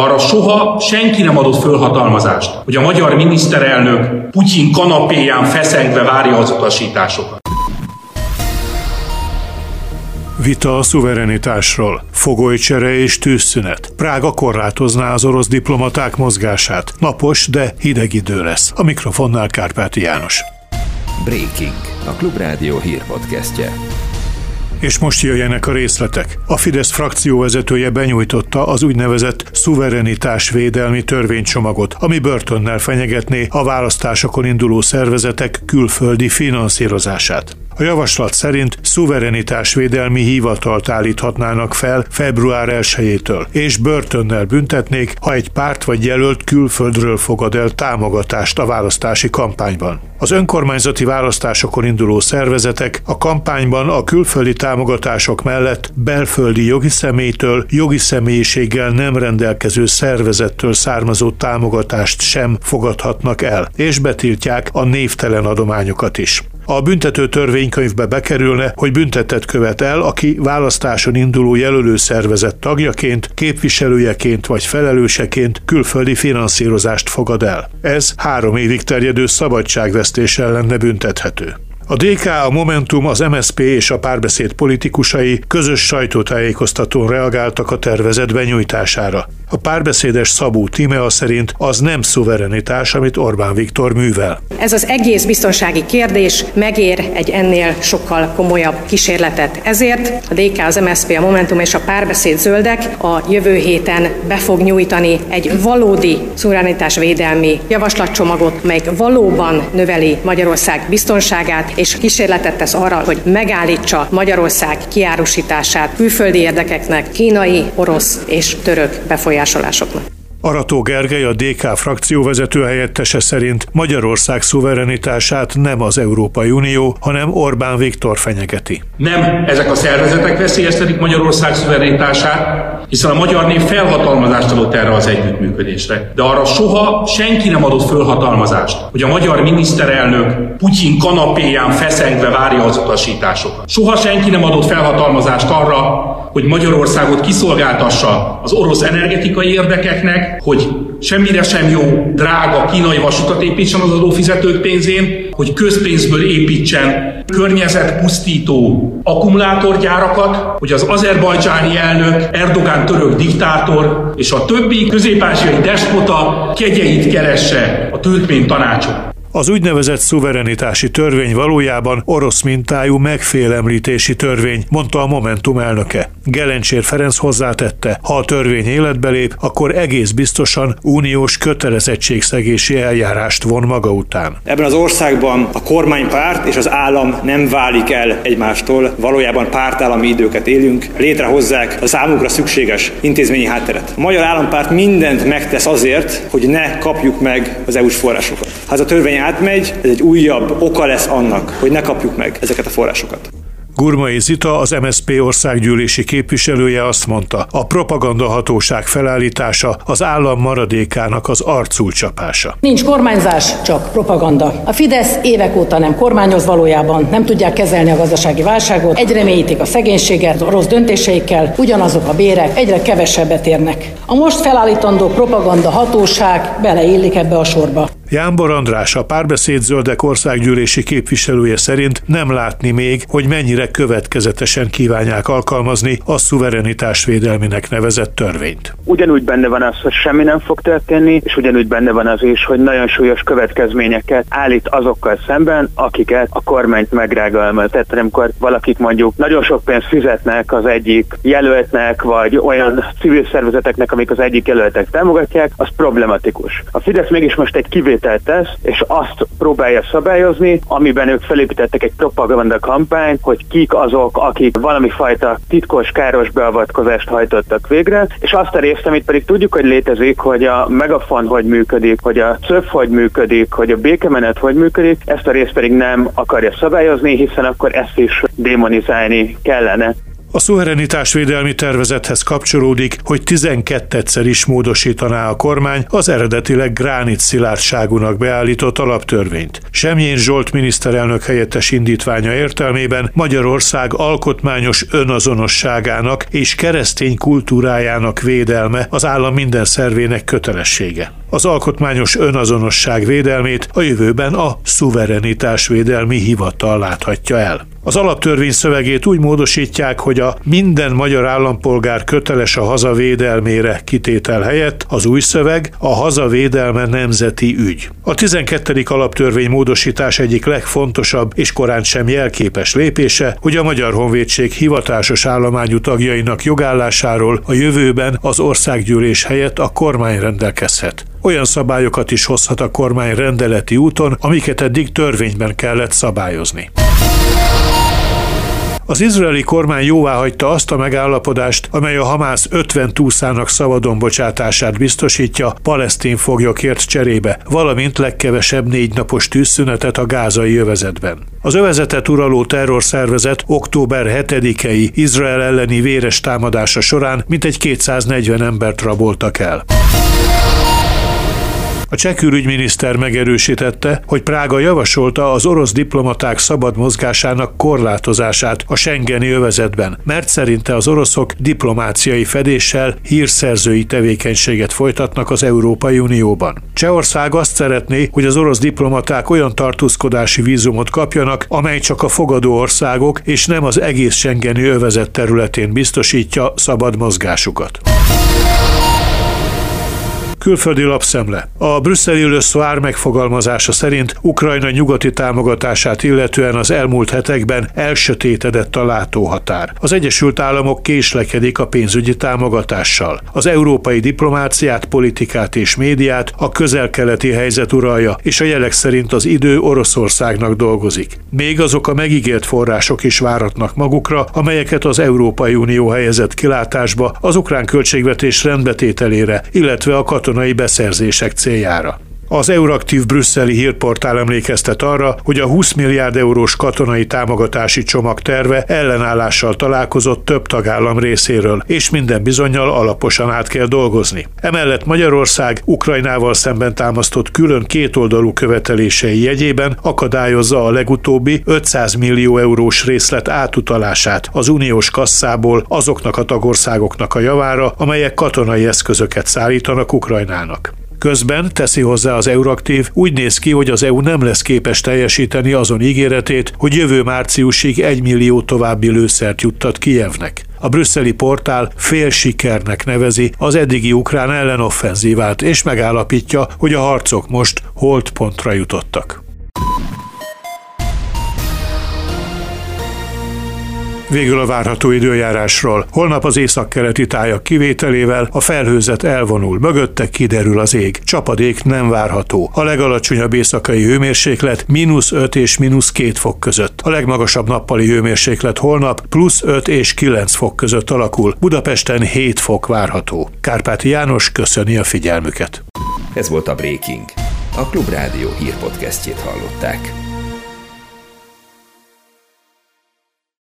Arra soha senki nem adott fölhatalmazást, hogy a magyar miniszterelnök Putyin kanapéján feszengve várja az utasításokat. Vita a szuverenitásról, fogolycsere és tűzszünet. Prága korlátozná az orosz diplomaták mozgását. Napos, de hideg idő lesz. A mikrofonnál Kárpáti János. Breaking, a Klubrádió hírpodcastje. És most jöjjenek a részletek. A Fidesz frakcióvezetője benyújtotta az úgynevezett szuverenitásvédelmi törvénycsomagot, ami börtönnel fenyegetné a választásokon induló szervezetek külföldi finanszírozását. A javaslat szerint szuverenitásvédelmi hivatalt állíthatnának fel február 1-től, és börtönnel büntetnék, ha egy párt vagy jelölt külföldről fogad el támogatást a választási kampányban. Az önkormányzati választásokon induló szervezetek a kampányban a külföldi támogatások mellett belföldi jogi személytől, jogi személyiséggel nem rendelkező szervezettől származó támogatást sem fogadhatnak el, és betiltják a névtelen adományokat is. A büntető törvénykönyvbe bekerülne, hogy büntetet követ el, aki választáson induló jelölő szervezet tagjaként, képviselőjeként vagy felelőseként külföldi finanszírozást fogad el. Ez három évig terjedő szabadságvesztéssel lenne büntethető. A DK, a Momentum, az MSP és a párbeszéd politikusai közös sajtótájékoztatón reagáltak a tervezet benyújtására. A párbeszédes Szabó Tímea szerint az nem szuverenitás, amit Orbán Viktor művel. Ez az egész biztonsági kérdés megér egy ennél sokkal komolyabb kísérletet. Ezért a DK, az MSZP, a Momentum és a párbeszéd zöldek a jövő héten be fog nyújtani egy valódi szuverenitásvédelmi javaslatcsomagot, mely valóban növeli Magyarország biztonságát, és kísérletet tesz arra, hogy megállítsa Magyarország kiárusítását külföldi érdekeknek, kínai, orosz és török befolyásoknak befolyásolásoknak. Arató Gergely, a DK frakcióvezető helyettese szerint Magyarország szuverenitását nem az Európai Unió, hanem Orbán Viktor fenyegeti. Nem ezek a szervezetek veszélyeztetik Magyarország szuverenitását, hiszen a magyar nép felhatalmazást adott erre az együttműködésre. De arra soha senki nem adott fölhatalmazást, hogy a magyar miniszterelnök Putyin kanapéján feszengve várja az utasításokat. Soha senki nem adott felhatalmazást arra, hogy Magyarországot kiszolgáltassa az orosz energetikai érdekeknek, hogy semmire sem jó, drága kínai vasutat építsen az adófizetők pénzén, hogy közpénzből építsen környezetpusztító akkumulátorgyárakat, hogy az azerbajdzsáni elnök, Erdogán török diktátor és a többi közép-ázsiai despota kegyeit keresse a türkmén tanácsok. Az úgynevezett szuverenitási törvény valójában orosz mintájú megfélemlítési törvény, mondta a Momentum elnöke. Gelencsér Ferenc hozzátette, ha a törvény életbe lép, akkor egész biztosan uniós kötelezettségszegési eljárást von maga után. Ebben az országban a kormánypárt és az állam nem válik el egymástól, valójában pártállami időket élünk, létrehozzák a számukra szükséges intézményi hátteret. A magyar állampárt mindent megtesz azért, hogy ne kapjuk meg az EU-s forrásokat. Ez a törvény átmegy, ez egy újabb oka lesz annak, hogy ne kapjuk meg ezeket a forrásokat. Gurmai Zita, az MSZP országgyűlési képviselője azt mondta, a propagandahatóság felállítása az állam maradékának az arcul csapása. Nincs kormányzás, csak propaganda. A Fidesz évek óta nem kormányoz valójában, nem tudják kezelni a gazdasági válságot, egyre mélyítik a szegénységet, a rossz döntéseikkel, ugyanazok a bérek egyre kevesebbet érnek. A most felállítandó propaganda hatóság beleillik ebbe a sorba. Jánbor András, a párbeszéd zöldek országgyűlési képviselője szerint nem látni még, hogy mennyire következetesen kívánják alkalmazni a szuverenitás védelminek nevezett törvényt. Ugyanúgy benne van az, hogy semmi nem fog történni, és ugyanúgy benne van az is, hogy nagyon súlyos következményeket állít azokkal szemben, akiket a kormányt megrágalmaz. Tehát amikor valakik mondjuk nagyon sok pénzt fizetnek az egyik jelöltnek, vagy olyan civil szervezeteknek, amik az egyik jelöltek támogatják, az problematikus. A Fidesz mégis most egy kivétel kivételt tesz, és azt próbálja szabályozni, amiben ők felépítettek egy propaganda kampányt, hogy kik azok, akik valami fajta titkos, káros beavatkozást hajtottak végre, és azt a részt, amit pedig tudjuk, hogy létezik, hogy a megafon hogy működik, hogy a CÖF hogy működik, hogy a békemenet hogy működik, ezt a részt pedig nem akarja szabályozni, hiszen akkor ezt is démonizálni kellene. A szuverenitásvédelmi tervezethez kapcsolódik, hogy 12-szer is módosítaná a kormány az eredetileg gránit szilárdságúnak beállított alaptörvényt. Semjén Zsolt miniszterelnök helyettes indítványa értelmében Magyarország alkotmányos önazonosságának és keresztény kultúrájának védelme az állam minden szervének kötelessége. Az alkotmányos önazonosság védelmét a jövőben a szuverenitásvédelmi hivatal láthatja el. Az alaptörvény szövegét úgy módosítják, hogy a minden magyar állampolgár köteles a hazavédelmére kitétel helyett az új szöveg a hazavédelme nemzeti ügy. A 12. alaptörvény módosítás egyik legfontosabb és korán sem jelképes lépése, hogy a Magyar Honvédség hivatásos állományú tagjainak jogállásáról a jövőben az országgyűlés helyett a kormány rendelkezhet. Olyan szabályokat is hozhat a kormány rendeleti úton, amiket eddig törvényben kellett szabályozni. Az izraeli kormány jóváhagyta azt a megállapodást, amely a Hamász 50 túszának szabadon bocsátását biztosítja palesztin foglyokért cserébe, valamint legkevesebb négy napos tűzszünetet a gázai övezetben. Az övezetet uraló terrorszervezet október 7-i Izrael elleni véres támadása során mintegy 240 embert raboltak el. A cseh külügyminiszter megerősítette, hogy Prága javasolta az orosz diplomaták szabad mozgásának korlátozását a Schengeni övezetben, mert szerinte az oroszok diplomáciai fedéssel hírszerzői tevékenységet folytatnak az Európai Unióban. Csehország azt szeretné, hogy az orosz diplomaták olyan tartózkodási vízumot kapjanak, amely csak a fogadó országok és nem az egész Schengeni övezet területén biztosítja szabad mozgásukat. Külföldi lapszemle. A brüsszeli Le megfogalmazása szerint Ukrajna nyugati támogatását illetően az elmúlt hetekben elsötétedett a látóhatár. Az Egyesült Államok késlekedik a pénzügyi támogatással. Az európai diplomáciát, politikát és médiát a közel-keleti helyzet uralja, és a jelek szerint az idő Oroszországnak dolgozik. Még azok a megígért források is váratnak magukra, amelyeket az Európai Unió helyezett kilátásba az ukrán költségvetés rendbetételére, illetve a katonai katonai beszerzések céljára. Az Euraktív brüsszeli hírportál emlékeztet arra, hogy a 20 milliárd eurós katonai támogatási csomag terve ellenállással találkozott több tagállam részéről, és minden bizonyal alaposan át kell dolgozni. Emellett Magyarország Ukrajnával szemben támasztott külön kétoldalú követelései jegyében akadályozza a legutóbbi 500 millió eurós részlet átutalását az uniós kasszából azoknak a tagországoknak a javára, amelyek katonai eszközöket szállítanak Ukrajnának. Közben teszi hozzá az Euraktív, úgy néz ki, hogy az EU nem lesz képes teljesíteni azon ígéretét, hogy jövő márciusig egy millió további lőszert juttat Kijevnek. A brüsszeli portál fél sikernek nevezi az eddigi ukrán ellenoffenzívát, és megállapítja, hogy a harcok most holdpontra jutottak. Végül a várható időjárásról. Holnap az északkeleti tájak kivételével a felhőzet elvonul, mögötte kiderül az ég. Csapadék nem várható. A legalacsonyabb éjszakai hőmérséklet mínusz 5 és mínusz 2 fok között. A legmagasabb nappali hőmérséklet holnap plusz 5 és 9 fok között alakul. Budapesten 7 fok várható. Kárpáti János köszöni a figyelmüket. Ez volt a Breaking. A Klubrádió hírpodcastjét hallották.